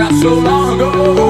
not so long ago.